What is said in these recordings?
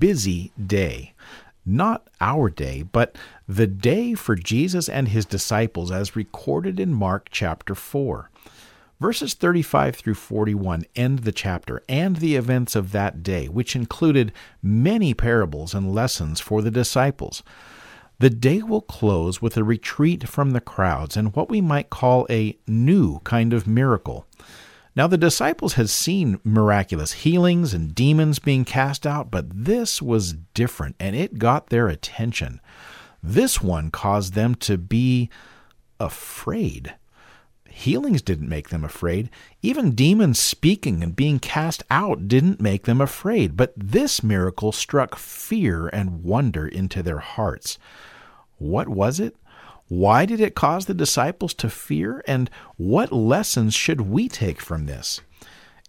busy day. Not our day, but the day for Jesus and his disciples as recorded in Mark chapter 4. Verses 35 through 41 end the chapter and the events of that day, which included many parables and lessons for the disciples. The day will close with a retreat from the crowds and what we might call a new kind of miracle. Now, the disciples had seen miraculous healings and demons being cast out, but this was different and it got their attention. This one caused them to be afraid. Healings didn't make them afraid. Even demons speaking and being cast out didn't make them afraid. But this miracle struck fear and wonder into their hearts. What was it? Why did it cause the disciples to fear? And what lessons should we take from this?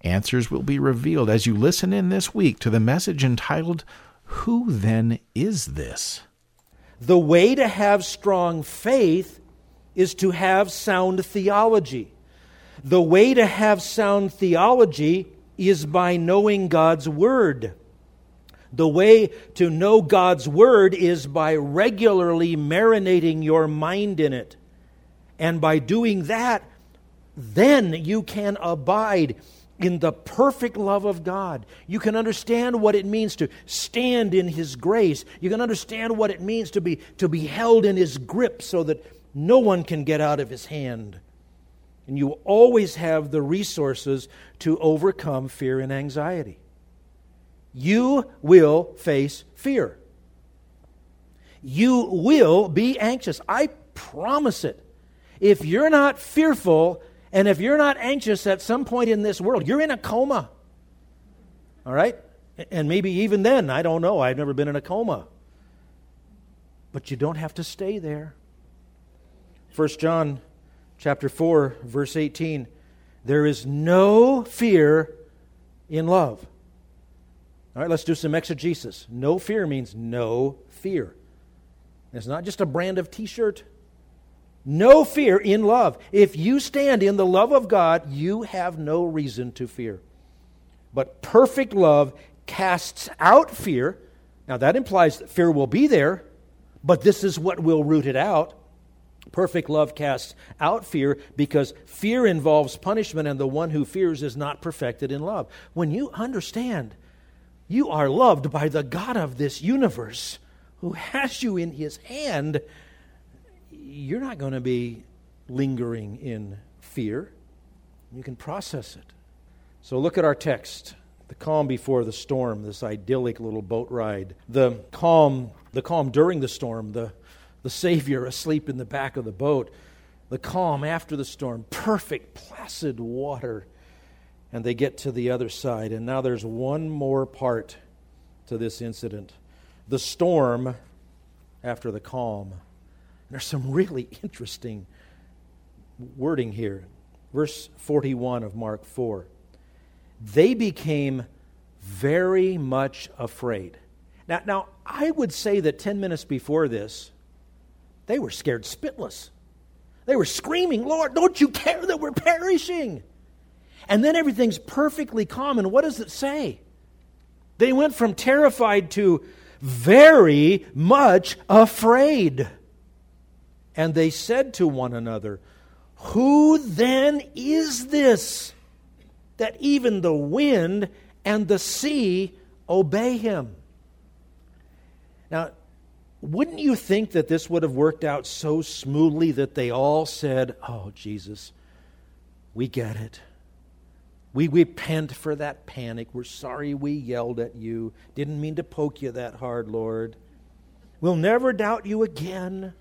Answers will be revealed as you listen in this week to the message entitled, Who Then Is This? The way to have strong faith is to have sound theology. The way to have sound theology is by knowing God's Word. The way to know God's Word is by regularly marinating your mind in it. And by doing that, then you can abide in the perfect love of God. You can understand what it means to stand in His grace. You can understand what it means to be, to be held in His grip so that no one can get out of His hand. And you always have the resources to overcome fear and anxiety you will face fear. You will be anxious. I promise it. If you're not fearful and if you're not anxious at some point in this world, you're in a coma. All right? And maybe even then, I don't know. I've never been in a coma. But you don't have to stay there. 1 John chapter 4 verse 18 there is no fear in love all right, let's do some exegesis. No fear means no fear. It's not just a brand of t shirt. No fear in love. If you stand in the love of God, you have no reason to fear. But perfect love casts out fear. Now, that implies that fear will be there, but this is what will root it out. Perfect love casts out fear because fear involves punishment, and the one who fears is not perfected in love. When you understand you are loved by the God of this universe who has you in his hand. You're not going to be lingering in fear. You can process it. So look at our text. The calm before the storm, this idyllic little boat ride. The calm, the calm during the storm, the, the Savior asleep in the back of the boat. The calm after the storm, perfect, placid water and they get to the other side. And now there's one more part to this incident the storm after the calm. There's some really interesting wording here. Verse 41 of Mark 4. They became very much afraid. Now, now, I would say that 10 minutes before this, they were scared spitless. They were screaming, Lord, don't you care that we're perishing? And then everything's perfectly calm. And what does it say? They went from terrified to very much afraid. And they said to one another, Who then is this that even the wind and the sea obey him? Now, wouldn't you think that this would have worked out so smoothly that they all said, Oh, Jesus, we get it. We repent for that panic. We're sorry we yelled at you. Didn't mean to poke you that hard, Lord. We'll never doubt you again.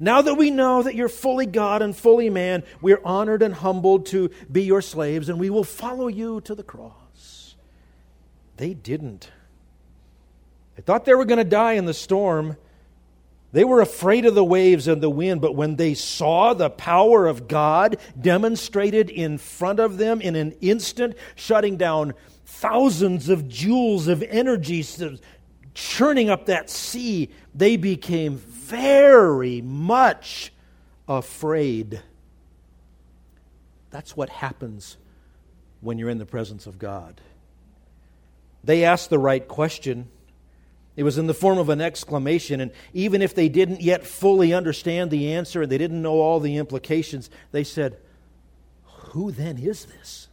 Now that we know that you're fully God and fully man, we're honored and humbled to be your slaves, and we will follow you to the cross. They didn't. They thought they were going to die in the storm. They were afraid of the waves and the wind, but when they saw the power of God demonstrated in front of them in an instant, shutting down thousands of joules of energy, churning up that sea, they became very much afraid. That's what happens when you're in the presence of God. They asked the right question it was in the form of an exclamation, and even if they didn't yet fully understand the answer and they didn't know all the implications, they said, Who then is this?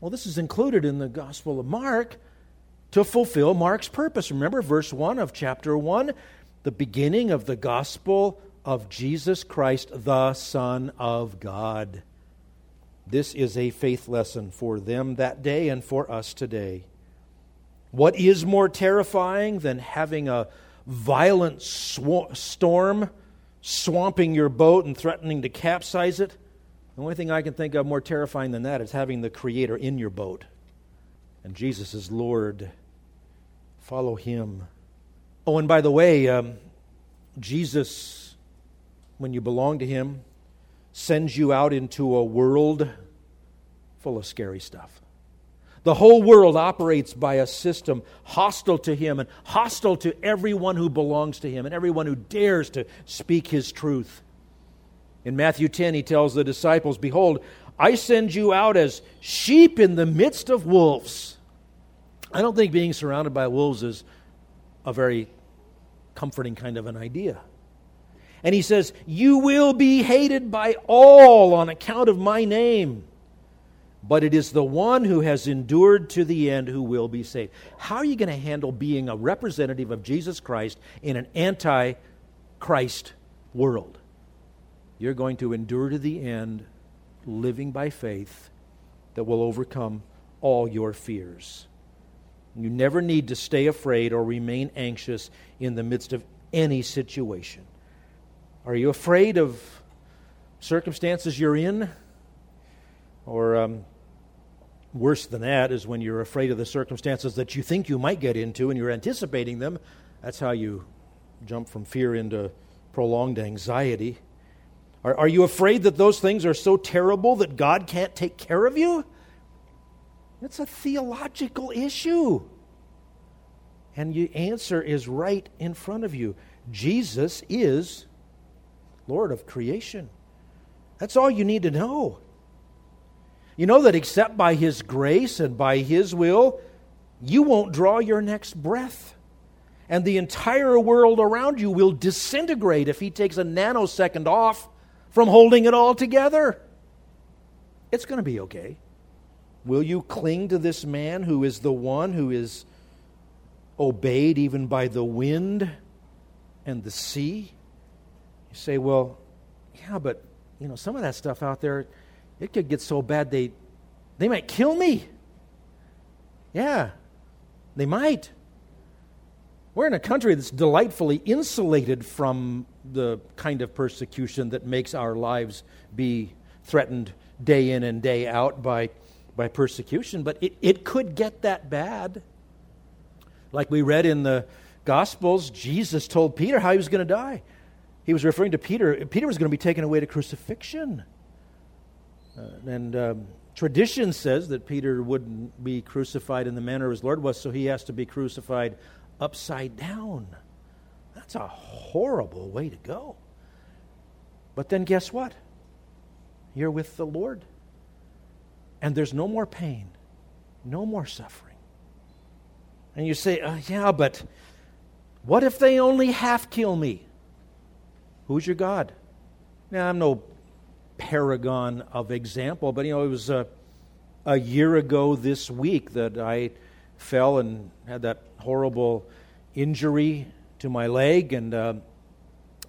Well, this is included in the Gospel of Mark to fulfill Mark's purpose. Remember verse 1 of chapter 1, the beginning of the Gospel of Jesus Christ, the Son of God. This is a faith lesson for them that day and for us today. What is more terrifying than having a violent sw- storm swamping your boat and threatening to capsize it? The only thing I can think of more terrifying than that is having the Creator in your boat. And Jesus is Lord. Follow Him. Oh, and by the way, um, Jesus, when you belong to Him, sends you out into a world full of scary stuff. The whole world operates by a system hostile to him and hostile to everyone who belongs to him and everyone who dares to speak his truth. In Matthew 10, he tells the disciples, Behold, I send you out as sheep in the midst of wolves. I don't think being surrounded by wolves is a very comforting kind of an idea. And he says, You will be hated by all on account of my name but it is the one who has endured to the end who will be saved. How are you going to handle being a representative of Jesus Christ in an anti Christ world? You're going to endure to the end, living by faith that will overcome all your fears. You never need to stay afraid or remain anxious in the midst of any situation. Are you afraid of circumstances you're in? Or um, Worse than that is when you're afraid of the circumstances that you think you might get into and you're anticipating them. That's how you jump from fear into prolonged anxiety. Are, are you afraid that those things are so terrible that God can't take care of you? It's a theological issue. And the answer is right in front of you. Jesus is Lord of creation. That's all you need to know. You know that except by His grace and by His will, you won't draw your next breath. And the entire world around you will disintegrate if He takes a nanosecond off from holding it all together. It's going to be okay. Will you cling to this man who is the one who is obeyed even by the wind and the sea? You say, well, yeah, but you know, some of that stuff out there it could get so bad they, they might kill me. Yeah, they might. We're in a country that's delightfully insulated from the kind of persecution that makes our lives be threatened day in and day out by, by persecution, but it, it could get that bad. Like we read in the Gospels, Jesus told Peter how he was going to die. He was referring to Peter. Peter was going to be taken away to crucifixion. Uh, and um, tradition says that Peter wouldn't be crucified in the manner his Lord was, so he has to be crucified upside down. That's a horrible way to go. But then guess what? You're with the Lord. And there's no more pain, no more suffering. And you say, uh, yeah, but what if they only half kill me? Who's your God? Now, I'm no paragon of example. But, you know, it was a, a year ago this week that I fell and had that horrible injury to my leg and uh,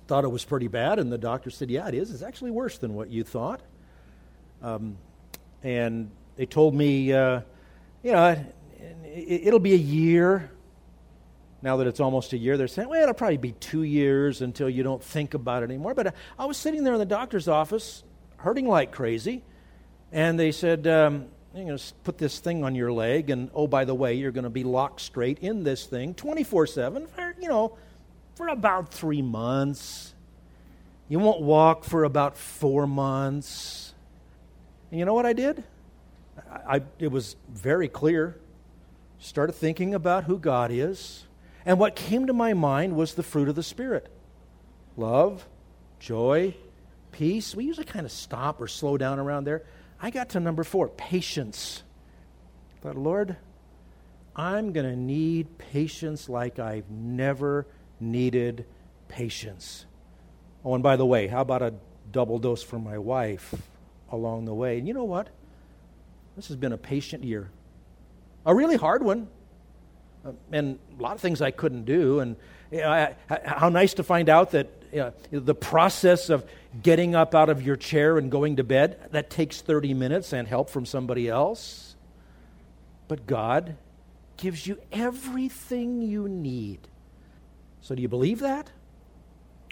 thought it was pretty bad. And the doctor said, Yeah, it is. It's actually worse than what you thought. Um, and they told me, uh, you know, it, will be a year. Now that it's almost a year, they're saying, well, it'll probably be two years until you don't think about it anymore. But I was sitting there in the doctor's office hurting like crazy. And they said, um, you're going to put this thing on your leg, and oh, by the way, you're going to be locked straight in this thing 24 7 for, you know, for about three months. You won't walk for about four months. And you know what I did? I, I, it was very clear. Started thinking about who God is. And what came to my mind was the fruit of the Spirit love, joy, peace. We usually kind of stop or slow down around there. I got to number four patience. But Lord, I'm going to need patience like I've never needed patience. Oh, and by the way, how about a double dose for my wife along the way? And you know what? This has been a patient year, a really hard one. Uh, and a lot of things I couldn't do. And you know, I, how nice to find out that know, the process of getting up out of your chair and going to bed, that takes 30 minutes and help from somebody else. But God gives you everything you need. So, do you believe that?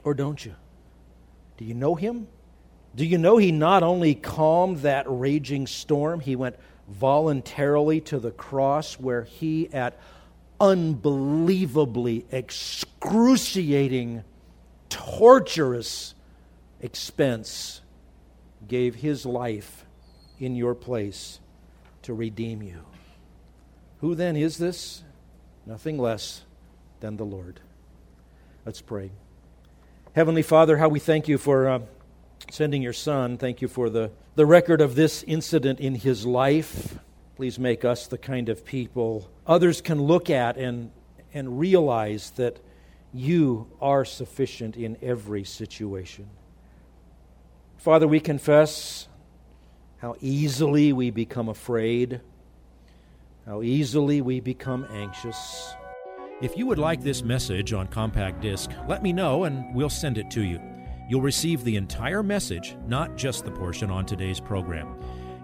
Or don't you? Do you know Him? Do you know He not only calmed that raging storm, He went voluntarily to the cross where He, at unbelievably excruciating, torturous expense, gave His life in your place to redeem you. Who then is this? Nothing less than the Lord. Let's pray. Heavenly Father, how we thank you for uh, sending your Son. Thank you for the, the record of this incident in his life. Please make us the kind of people others can look at and, and realize that you are sufficient in every situation. Father, we confess how easily we become afraid, how easily we become anxious. If you would like this message on compact disc, let me know and we'll send it to you. You'll receive the entire message, not just the portion on today's program.